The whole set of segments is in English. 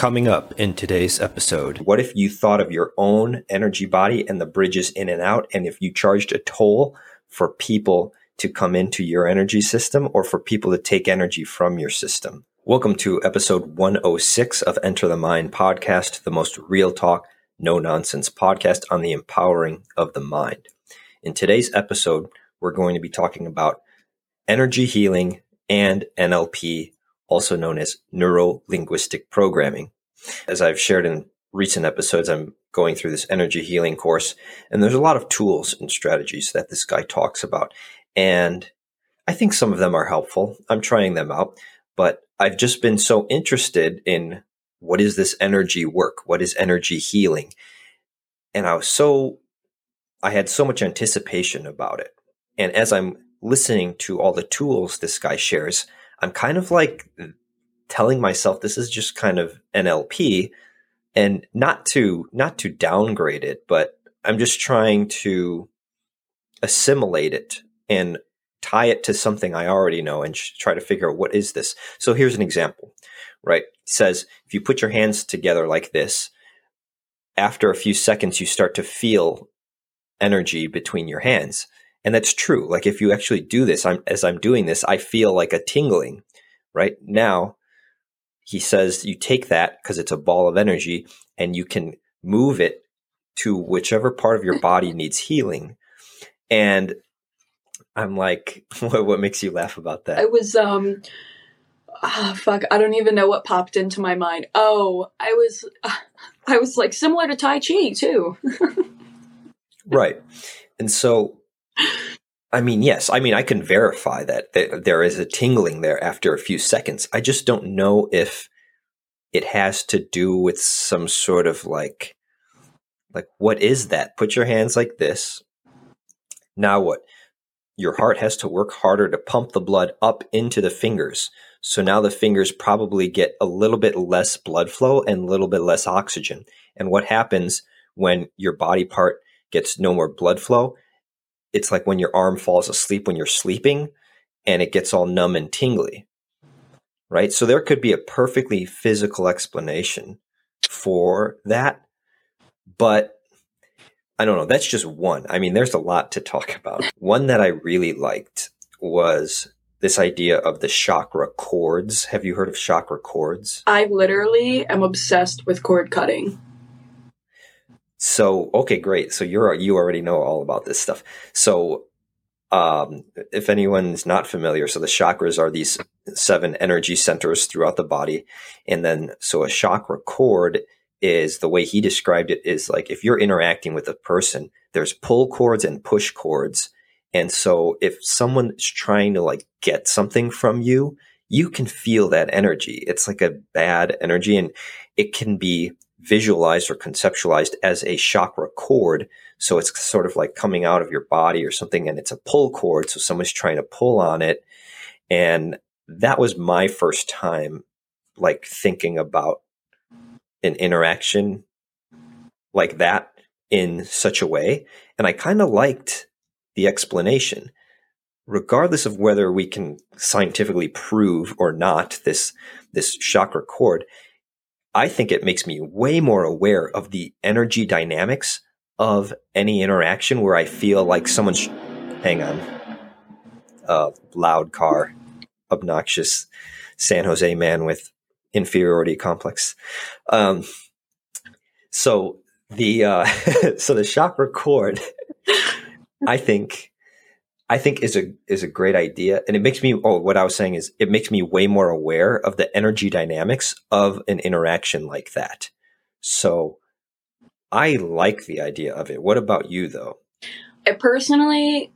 Coming up in today's episode. What if you thought of your own energy body and the bridges in and out? And if you charged a toll for people to come into your energy system or for people to take energy from your system? Welcome to episode 106 of Enter the Mind podcast, the most real talk, no nonsense podcast on the empowering of the mind. In today's episode, we're going to be talking about energy healing and NLP also known as neuro linguistic programming. As I've shared in recent episodes, I'm going through this energy healing course, and there's a lot of tools and strategies that this guy talks about. And I think some of them are helpful. I'm trying them out, but I've just been so interested in what is this energy work? What is energy healing? And I was so, I had so much anticipation about it. And as I'm listening to all the tools this guy shares, I'm kind of like telling myself this is just kind of NLP and not to not to downgrade it, but I'm just trying to assimilate it and tie it to something I already know and try to figure out what is this. So here's an example, right? It says if you put your hands together like this, after a few seconds you start to feel energy between your hands. And that's true. Like if you actually do this, I'm, as I'm doing this, I feel like a tingling right now. He says you take that because it's a ball of energy and you can move it to whichever part of your body needs healing. And I'm like, what, what makes you laugh about that? I was, um, ah, fuck, I don't even know what popped into my mind. Oh, I was, uh, I was like similar to Tai Chi too. right. And so I mean, yes. I mean, I can verify that there is a tingling there after a few seconds. I just don't know if it has to do with some sort of like, like, what is that? Put your hands like this. Now what? Your heart has to work harder to pump the blood up into the fingers. So now the fingers probably get a little bit less blood flow and a little bit less oxygen. And what happens when your body part gets no more blood flow? It's like when your arm falls asleep when you're sleeping and it gets all numb and tingly. Right? So there could be a perfectly physical explanation for that. But I don't know. That's just one. I mean, there's a lot to talk about. One that I really liked was this idea of the chakra cords. Have you heard of chakra cords? I literally am obsessed with cord cutting. So okay, great. So you're you already know all about this stuff. So um, if anyone's not familiar, so the chakras are these seven energy centers throughout the body, and then so a chakra cord is the way he described it is like if you're interacting with a person, there's pull cords and push cords. And so if someone's trying to like get something from you, you can feel that energy. It's like a bad energy and it can be visualized or conceptualized as a chakra cord. So it's sort of like coming out of your body or something, and it's a pull cord. So someone's trying to pull on it. And that was my first time like thinking about an interaction like that in such a way. And I kind of liked the explanation. Regardless of whether we can scientifically prove or not this, this chakra cord, I think it makes me way more aware of the energy dynamics of any interaction where I feel like someone's, hang on, loud car, obnoxious San Jose man with inferiority complex. Um, so the uh, so the chakra cord, I think I think is a is a great idea, and it makes me. Oh, what I was saying is, it makes me way more aware of the energy dynamics of an interaction like that. So, I like the idea of it. What about you, though? I personally,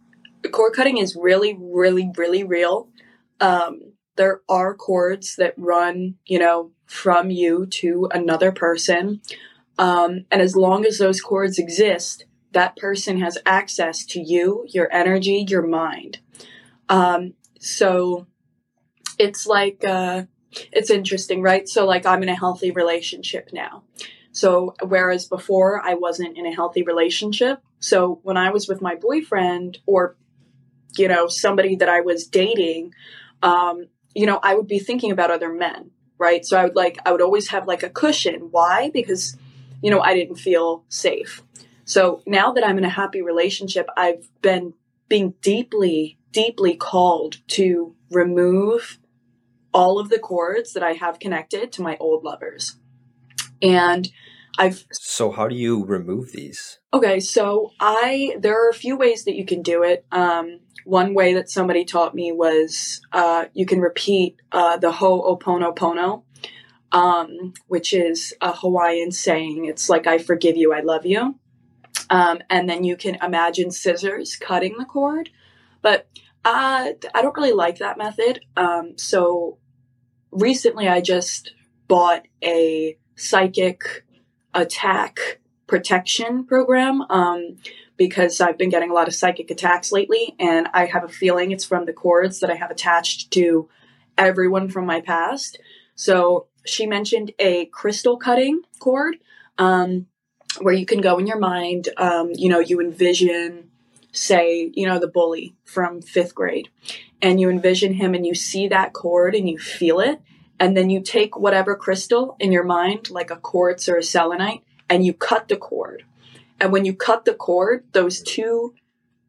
cord cutting is really, really, really real. Um, there are cords that run, you know, from you to another person, um, and as long as those cords exist, that person has access to you, your energy, your mind. Um, so it's like, uh, it's interesting, right? So, like, I'm in a healthy relationship now. So, whereas before I wasn't in a healthy relationship. So, when I was with my boyfriend or, you know, somebody that I was dating, um, you know, I would be thinking about other men right? So I would like I would always have like a cushion. Why? Because you know, I didn't feel safe. So now that I'm in a happy relationship, I've been being deeply deeply called to remove all of the cords that I have connected to my old lovers. And I've So how do you remove these? Okay, so I there are a few ways that you can do it. Um, one way that somebody taught me was uh, you can repeat uh, the Ho'oponopono, um, which is a Hawaiian saying. It's like "I forgive you, I love you," um, and then you can imagine scissors cutting the cord. But uh, I don't really like that method. Um, so recently, I just bought a psychic attack protection program um, because I've been getting a lot of psychic attacks lately, and I have a feeling it's from the cords that I have attached to everyone from my past. So she mentioned a crystal cutting cord um, where you can go in your mind, um, you know, you envision, say, you know, the bully from fifth grade, and you envision him and you see that cord and you feel it. And then you take whatever crystal in your mind, like a quartz or a selenite, and you cut the cord. And when you cut the cord, those two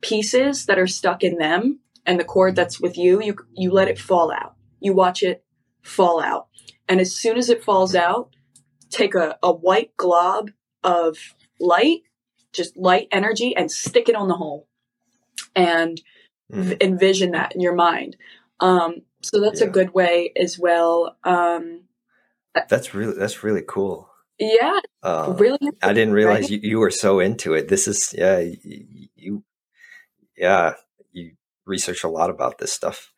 pieces that are stuck in them and the cord that's with you, you you let it fall out. You watch it fall out. And as soon as it falls out, take a, a white glob of light, just light energy, and stick it on the hole. And mm. envision that in your mind. Um, so that's yeah. a good way as well. Um, that's really that's really cool. Yeah, uh, really. I didn't realize right? you, you were so into it. This is yeah, you, you yeah, you research a lot about this stuff.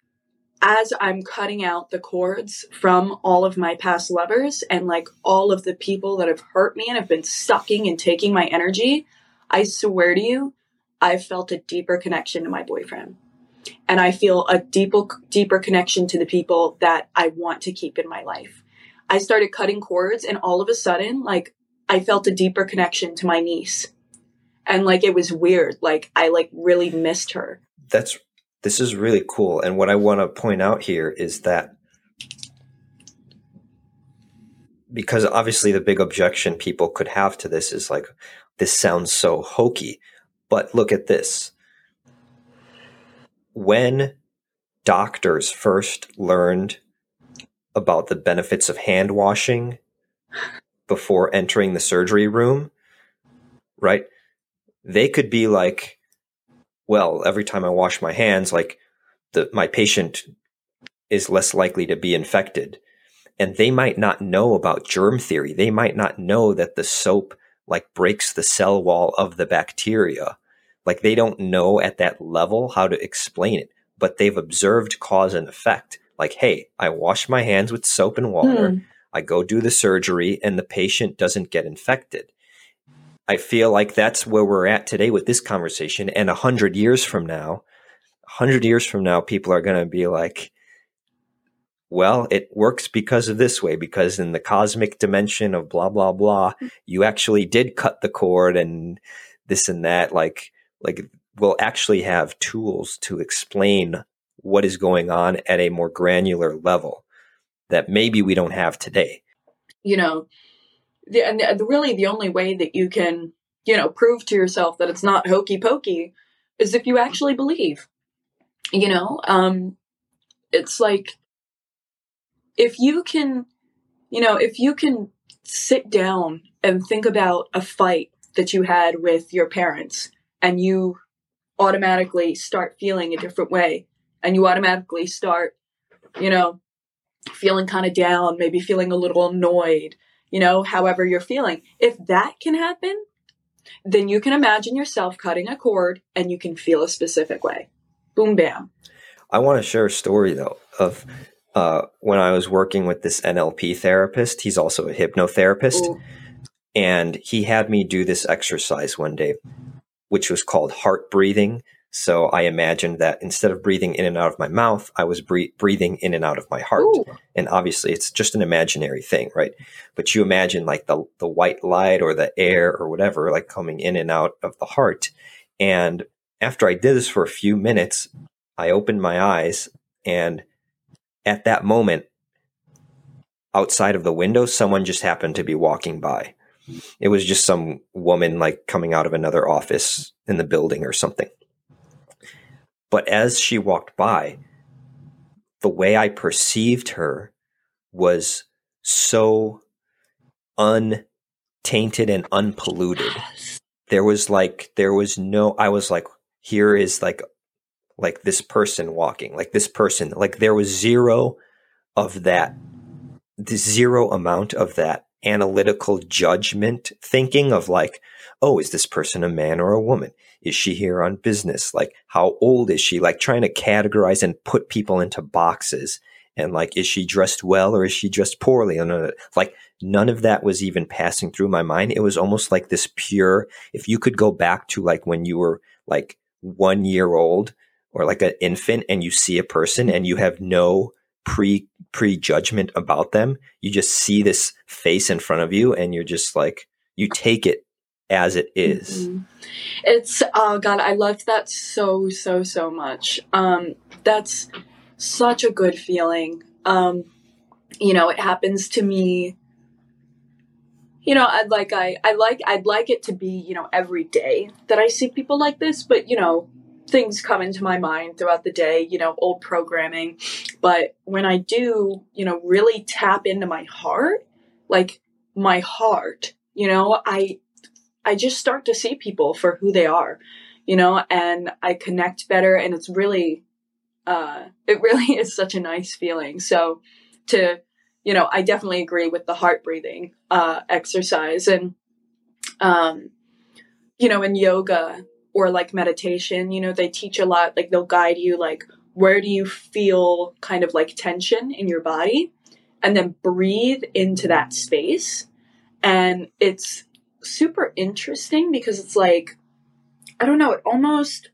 As I'm cutting out the cords from all of my past lovers and like all of the people that have hurt me and have been sucking and taking my energy, I swear to you, I've felt a deeper connection to my boyfriend. And I feel a deeper deeper connection to the people that I want to keep in my life. I started cutting cords and all of a sudden, like, I felt a deeper connection to my niece. And like, it was weird. Like, I like really missed her. That's, this is really cool. And what I want to point out here is that because obviously the big objection people could have to this is like, this sounds so hokey. But look at this. When doctors first learned about the benefits of hand washing before entering the surgery room, right? They could be like, well, every time I wash my hands, like the my patient is less likely to be infected. And they might not know about germ theory. They might not know that the soap like breaks the cell wall of the bacteria. Like they don't know at that level how to explain it, but they've observed cause and effect like, hey, I wash my hands with soap and water. Hmm. I go do the surgery and the patient doesn't get infected. I feel like that's where we're at today with this conversation. And a hundred years from now, a hundred years from now, people are going to be like, well, it works because of this way, because in the cosmic dimension of blah, blah, blah, mm-hmm. you actually did cut the cord and this and that. Like, like we'll actually have tools to explain what is going on at a more granular level that maybe we don't have today. You know, the, and the, really the only way that you can, you know, prove to yourself that it's not hokey pokey is if you actually believe. You know, um, it's like if you can, you know, if you can sit down and think about a fight that you had with your parents and you automatically start feeling a different way and you automatically start, you know, feeling kind of down, maybe feeling a little annoyed, you know, however you're feeling. If that can happen, then you can imagine yourself cutting a cord and you can feel a specific way. Boom, bam. I want to share a story though of uh, when I was working with this NLP therapist. He's also a hypnotherapist. Ooh. And he had me do this exercise one day, which was called heart breathing. So I imagined that instead of breathing in and out of my mouth, I was breathing in and out of my heart. Ooh. And obviously, it's just an imaginary thing, right? But you imagine like the the white light or the air or whatever, like coming in and out of the heart. And after I did this for a few minutes, I opened my eyes, and at that moment, outside of the window, someone just happened to be walking by. It was just some woman like coming out of another office in the building or something. But as she walked by, the way I perceived her was so untainted and unpolluted. There was like, there was no, I was like, here is like, like this person walking, like this person, like there was zero of that, the zero amount of that analytical judgment thinking of like, oh, is this person a man or a woman? Is she here on business? Like, how old is she? Like, trying to categorize and put people into boxes. And like, is she dressed well or is she dressed poorly? And uh, like, none of that was even passing through my mind. It was almost like this pure, if you could go back to like when you were like one year old or like an infant and you see a person and you have no pre prejudgment about them. You just see this face in front of you and you're just like you take it as it is. Mm-hmm. It's oh god, I loved that so so so much. Um that's such a good feeling. Um you know, it happens to me you know, I'd like I I like I'd like it to be, you know, every day that I see people like this, but you know, things come into my mind throughout the day, you know, old programming. But when I do, you know, really tap into my heart, like my heart, you know, I I just start to see people for who they are, you know, and I connect better and it's really uh it really is such a nice feeling. So to you know, I definitely agree with the heart breathing uh exercise and um you know, in yoga, or like meditation, you know, they teach a lot, like they'll guide you, like, where do you feel kind of like tension in your body? And then breathe into that space. And it's super interesting because it's like, I don't know, it almost,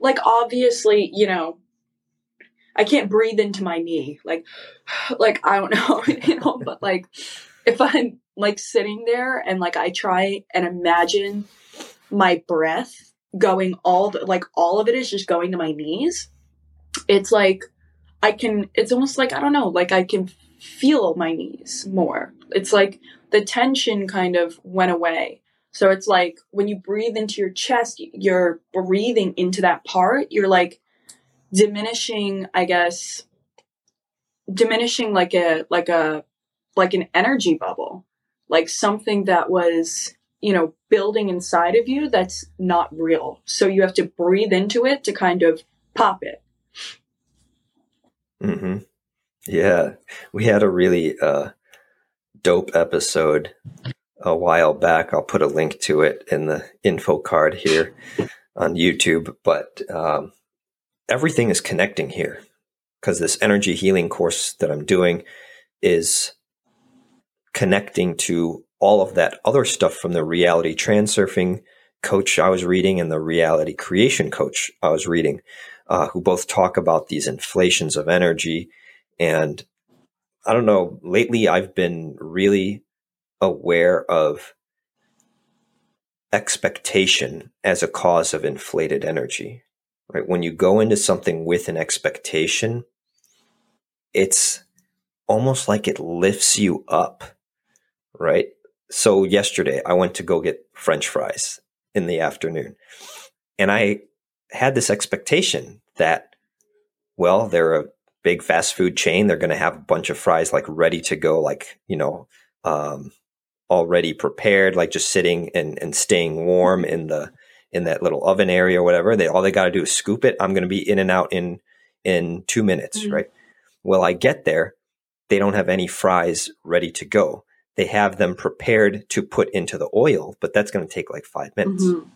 like, obviously, you know, I can't breathe into my knee. Like, like, I don't know, you know, but like, if I'm like sitting there and like I try and imagine my breath going all the, like all of it is just going to my knees. It's like i can it's almost like i don't know like i can feel my knees more. It's like the tension kind of went away. So it's like when you breathe into your chest you're breathing into that part you're like diminishing i guess diminishing like a like a like an energy bubble like something that was you know, building inside of you that's not real. So you have to breathe into it to kind of pop it. Mm-hmm. Yeah. We had a really uh, dope episode a while back. I'll put a link to it in the info card here on YouTube. But um, everything is connecting here because this energy healing course that I'm doing is connecting to all of that other stuff from the reality transurfing coach I was reading and the reality creation coach I was reading, uh, who both talk about these inflations of energy. And I don't know, lately I've been really aware of expectation as a cause of inflated energy. Right? When you go into something with an expectation, it's almost like it lifts you up, right? So yesterday I went to go get French fries in the afternoon, and I had this expectation that, well, they're a big fast food chain. They're going to have a bunch of fries like ready to go, like you know, um, already prepared, like just sitting and and staying warm in the in that little oven area or whatever. They all they got to do is scoop it. I'm going to be in and out in in two minutes, mm-hmm. right? Well, I get there, they don't have any fries ready to go they have them prepared to put into the oil, but that's going to take like five minutes. Mm-hmm.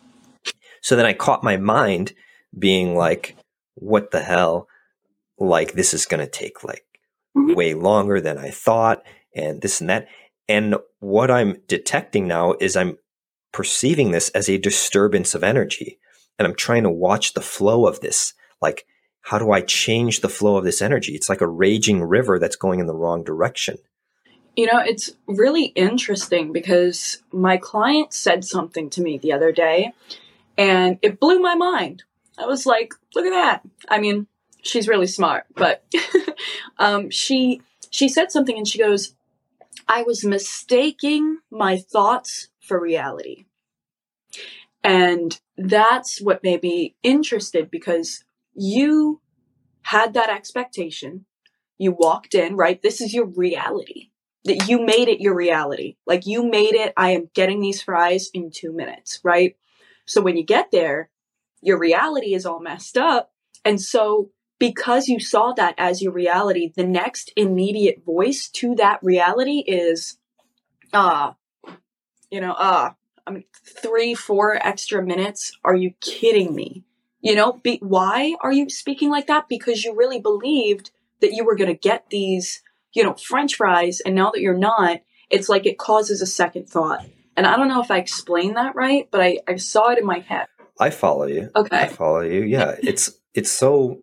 So then I caught my mind being like, what the hell? Like, this is going to take like mm-hmm. way longer than I thought, and this and that. And what I'm detecting now is I'm perceiving this as a disturbance of energy. And I'm trying to watch the flow of this. Like, how do I change the flow of this energy? It's like a raging river that's going in the wrong direction. You know, it's really interesting because my client said something to me the other day and it blew my mind. I was like, look at that. I mean, she's really smart, but um, she she said something and she goes, I was mistaking my thoughts for reality. And that's what made me interested because you had that expectation. You walked in, right? This is your reality. That you made it your reality. Like you made it, I am getting these fries in two minutes, right? So when you get there, your reality is all messed up. And so because you saw that as your reality, the next immediate voice to that reality is, ah, uh, you know, ah, uh, I mean, three, four extra minutes. Are you kidding me? You know, be, why are you speaking like that? Because you really believed that you were going to get these, you know, French fries, and now that you're not, it's like it causes a second thought. And I don't know if I explained that right, but I, I saw it in my head. I follow you. Okay. I follow you. Yeah. It's it's so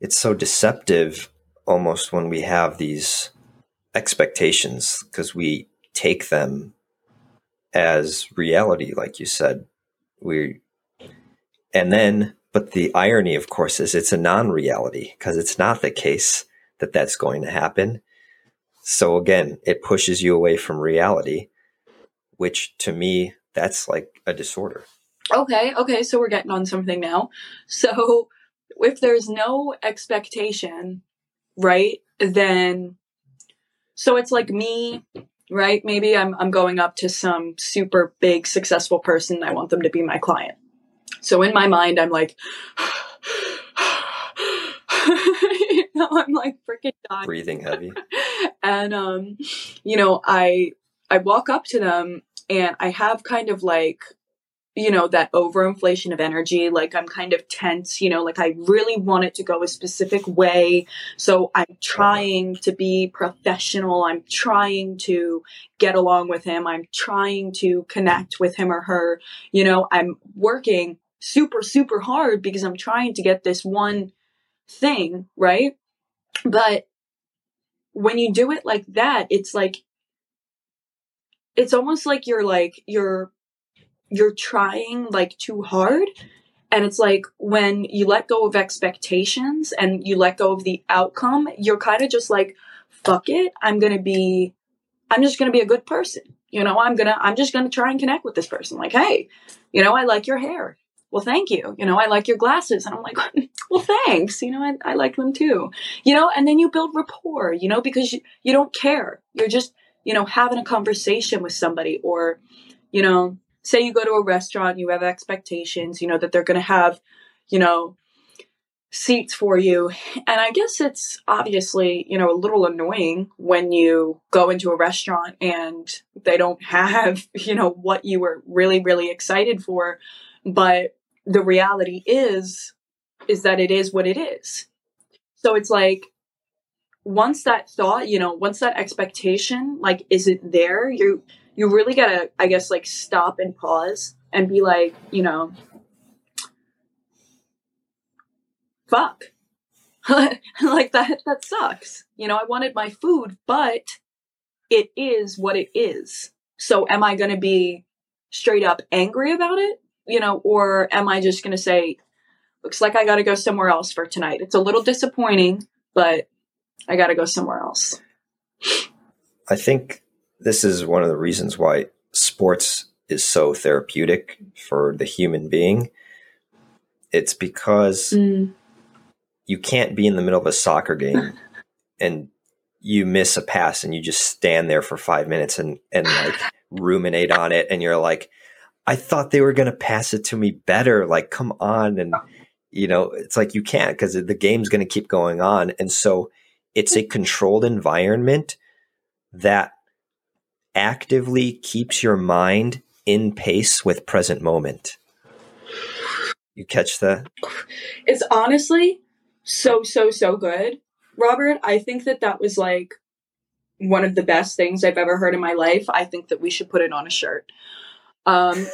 it's so deceptive almost when we have these expectations because we take them as reality, like you said. We and then, but the irony, of course, is it's a non-reality because it's not the case that that's going to happen. So again, it pushes you away from reality, which to me, that's like a disorder. Okay, okay, so we're getting on something now. So if there's no expectation, right, then so it's like me, right? Maybe I'm I'm going up to some super big successful person I want them to be my client. So in my mind I'm like you know, I'm like freaking dying. Breathing heavy. and um, you know, I I walk up to them and I have kind of like you know, that overinflation of energy. Like I'm kind of tense, you know, like I really want it to go a specific way. So I'm trying to be professional. I'm trying to get along with him. I'm trying to connect with him or her. You know, I'm working super, super hard because I'm trying to get this one thing, right? But when you do it like that, it's like, it's almost like you're like, you're you're trying like too hard. And it's like when you let go of expectations and you let go of the outcome, you're kind of just like, fuck it. I'm going to be, I'm just going to be a good person. You know, I'm going to, I'm just going to try and connect with this person. Like, hey, you know, I like your hair. Well, thank you. You know, I like your glasses. And I'm like, well, thanks. You know, I, I like them too. You know, and then you build rapport, you know, because you, you don't care. You're just, you know, having a conversation with somebody or, you know, say you go to a restaurant, you have expectations, you know, that they're going to have, you know, seats for you. And I guess it's obviously, you know, a little annoying when you go into a restaurant and they don't have, you know, what you were really, really excited for. But the reality is, is that it is what it is. So it's like, once that thought, you know, once that expectation, like, isn't there, you you really gotta, I guess, like stop and pause and be like, you know, fuck. like that, that sucks. You know, I wanted my food, but it is what it is. So am I going to be straight up angry about it? You know, or am I just going to say, looks like I got to go somewhere else for tonight? It's a little disappointing, but I got to go somewhere else. I think this is one of the reasons why sports is so therapeutic for the human being. It's because mm. you can't be in the middle of a soccer game and you miss a pass and you just stand there for five minutes and, and like ruminate on it. And you're like, I thought they were going to pass it to me better. Like, come on. And, you know, it's like you can't because the game's going to keep going on. And so it's a controlled environment that actively keeps your mind in pace with present moment. You catch that? It's honestly so, so, so good. Robert, I think that that was like one of the best things I've ever heard in my life. I think that we should put it on a shirt. Um,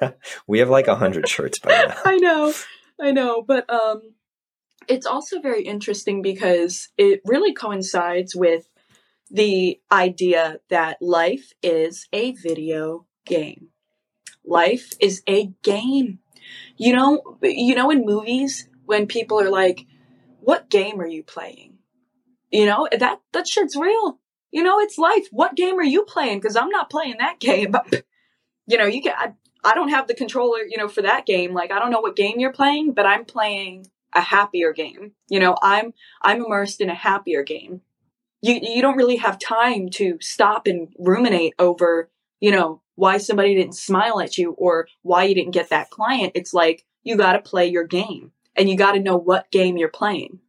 we have like a hundred shirts by now. I know, I know, but um, it's also very interesting because it really coincides with the idea that life is a video game. Life is a game. You know, you know in movies when people are like, "What game are you playing?" You know, that that shit's real. You know, it's life. What game are you playing? Because I'm not playing that game. you know, you can. I, I don't have the controller. You know, for that game. Like, I don't know what game you're playing, but I'm playing a happier game. You know, I'm I'm immersed in a happier game. You you don't really have time to stop and ruminate over, you know, why somebody didn't smile at you or why you didn't get that client. It's like you got to play your game and you got to know what game you're playing.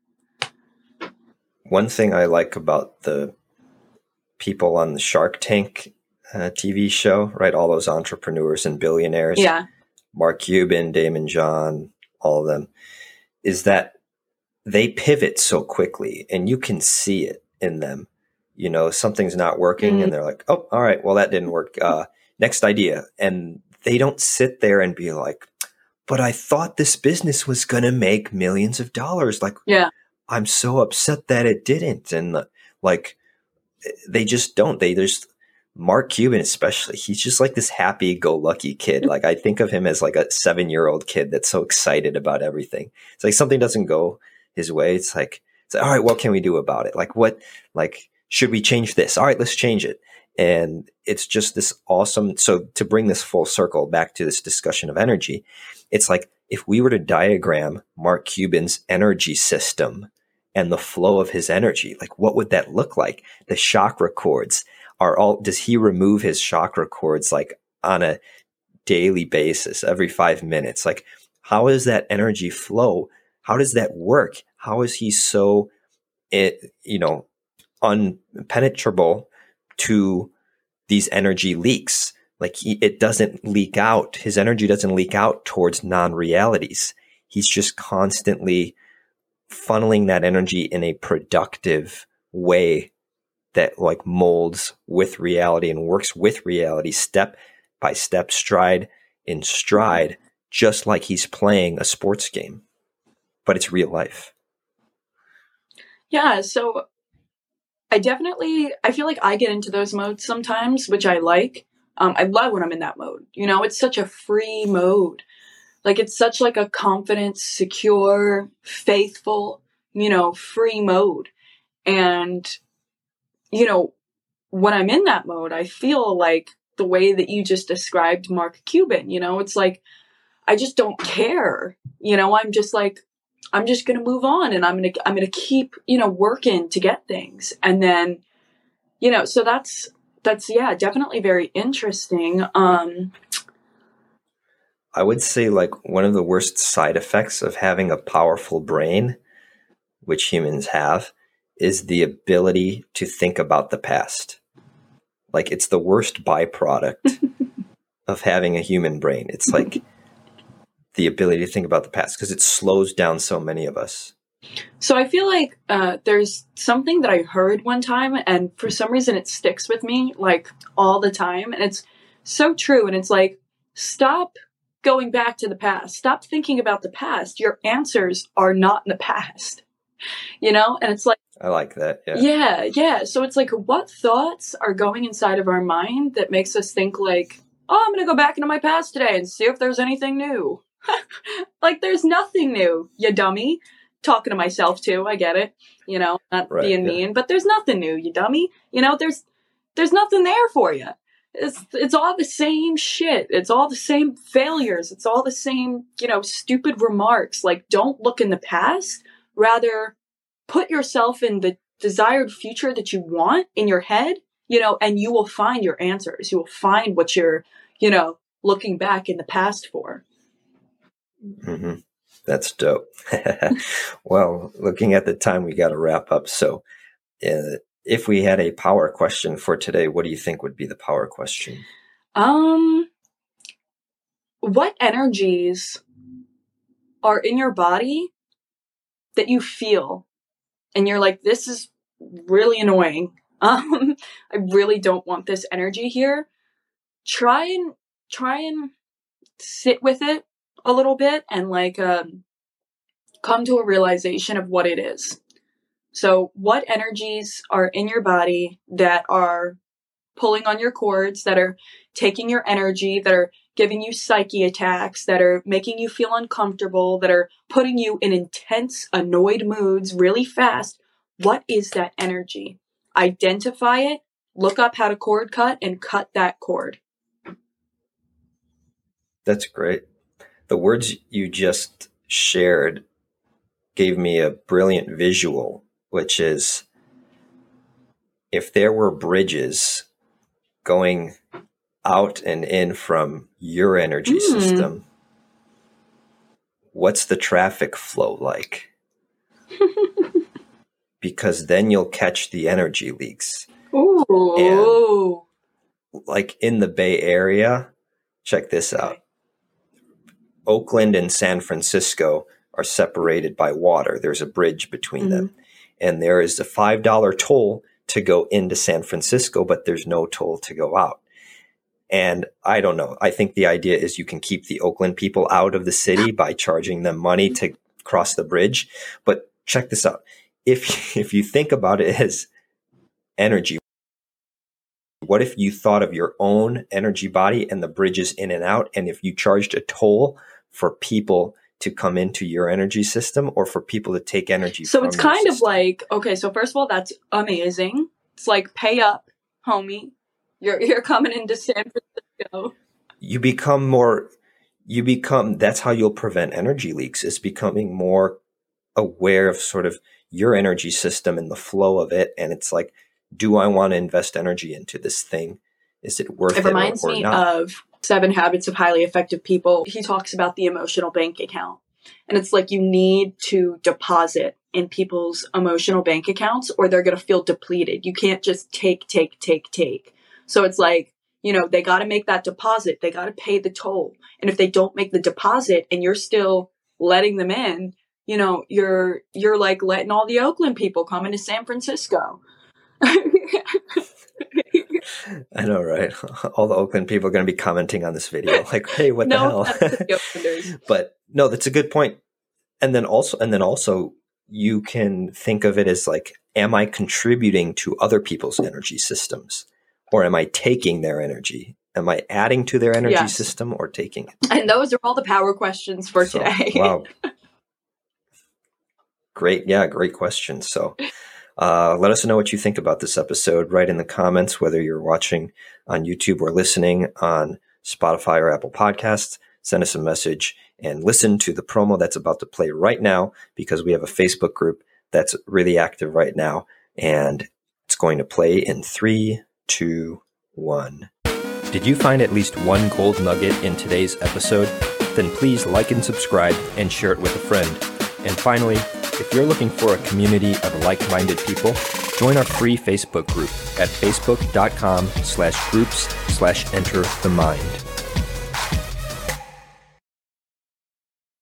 One thing I like about the people on the Shark Tank uh, TV show, right? All those entrepreneurs and billionaires. Yeah. Mark Cuban, Daymond John, all of them, is that they pivot so quickly and you can see it in them. You know, something's not working mm-hmm. and they're like, oh, all right, well, that didn't work. Uh, next idea. And they don't sit there and be like, but I thought this business was going to make millions of dollars. Like, yeah, I'm so upset that it didn't. And like, they just don't. They just Mark Cuban, especially, he's just like this happy go lucky kid. Like I think of him as like a seven year old kid that's so excited about everything. It's like something doesn't go his way. It's like, it's like, all right, what can we do about it? Like what, like, should we change this? All right, let's change it. And it's just this awesome. So to bring this full circle back to this discussion of energy, it's like if we were to diagram Mark Cuban's energy system and the flow of his energy, like what would that look like? The chakra cords are all, does he remove his chakra cords like on a daily basis every five minutes? Like how does that energy flow? How does that work? How is he so, it, eh, you know, unpenetrable to these energy leaks? Like he, it doesn't leak out. His energy doesn't leak out towards non realities. He's just constantly funneling that energy in a productive way that like molds with reality and works with reality step by step, stride in stride, just like he's playing a sports game, but it's real life. Yeah. So I definitely, I feel like I get into those modes sometimes, which I like. Um, I love when I'm in that mode. You know, it's such a free mode. Like it's such like a confident, secure, faithful, you know, free mode. And, you know, when I'm in that mode, I feel like the way that you just described Mark Cuban, you know, it's like, I just don't care. You know, I'm just like, I'm just going to move on and I'm going to, I'm going to keep, you know, working to get things. And then, you know, so that's, that's, yeah, definitely very interesting. Um, I would say like one of the worst side effects of having a powerful brain, which humans have, is the ability to think about the past. Like it's the worst byproduct of having a human brain. It's like the ability to think about the past because it slows down so many of us. So I feel like uh, there's something that I heard one time, and for some reason it sticks with me like all the time, and it's so true. And it's like, stop going back to the past. Stop thinking about the past. Your answers are not in the past. You know? And it's like, I like that. Yeah. Yeah. Yeah. So it's like, what thoughts are going inside of our mind that makes us think, like, oh, I'm going to go back into my past today and see if there's anything new? like, there's nothing new, you dummy. Talking to myself too. I get it. You know, not right, being yeah. mean, but there's nothing new, you dummy. You know, there's, there's nothing there for you it's it's all the same shit. It's all the same failures. It's all the same, you know, stupid remarks. Like don't look in the past, rather put yourself in the desired future that you want in your head, you know, and you will find your answers. You will find what you're, you know, looking back in the past for. Mm-hmm. That's dope. well, looking at the time, we got to wrap up. So, uh, if we had a power question for today, what do you think would be the power question? Um, what energies are in your body that you feel and you're like, this is really annoying. Um, I really don't want this energy here. Try and try and sit with it a little bit and like um, come to a realization of what it is. So, what energies are in your body that are pulling on your cords, that are taking your energy, that are giving you psyche attacks, that are making you feel uncomfortable, that are putting you in intense, annoyed moods really fast? what is that energy? Identify it, look up how to cord cut, and cut that cord. That's great. The words you just shared gave me a brilliant visual, which is if there were bridges going out and in from your energy Mm. system, what's the traffic flow like? because then you'll catch the energy leaks. Ooh. Like in the Bay Area, check this out. Oakland and San Francisco are separated by water. There's a bridge between them. And there is a $5 toll to go into San Francisco, but there's no toll to go out. And I don't know. I think the idea is you can keep the Oakland people out of the city by charging them money to cross the bridge. But check this out. If if you think about it as energy, what if you thought of your own energy body and the bridges in and out and if you charged a toll for people to come into your energy system or for people to take energy So it's kind of like okay. So first of all, that's amazing. It's like pay up, homie. You're you're coming into San Francisco. you become more you become that's how you'll prevent energy leaks is becoming more aware of sort of your energy system and the flow of it and it's like do i want to invest energy into this thing is it worth It it, reminds or, or me not of Seven Habits of Highly Effective People. He talks about the emotional bank account. And it's like you need to deposit in people's emotional bank accounts or they're going to feel depleted. You can't just take, take, take, take. So it's like, you know, they got to make that deposit. They got to pay the toll. And if they don't make the deposit and you're still letting them in, you know, you're, you're like letting all the Oakland people come into San Francisco. i know right all the oakland people are going to be commenting on this video like hey what no, the hell but no that's a good point. point and then also and then also you can think of it as like am i contributing to other people's energy systems or am i taking their energy? Am i adding to their energy system or taking it? And those are all the power questions for So, today. wow. Great. Yeah great question. So uh, let us know what you think about this episode. Write in the comments whether you're watching on youtube or listening on spotify or apple podcasts. Send us a message and listen to the promo that's about to play right now because we have a facebook group that's really active right now and it's going to play in three two one. Did you find at least one gold nugget in today's episode? Then please like and subscribe and share it with a friend. And finally if you're looking for a community of like-minded people, join our free Facebook group at facebook.com slash groups slash enter the mind.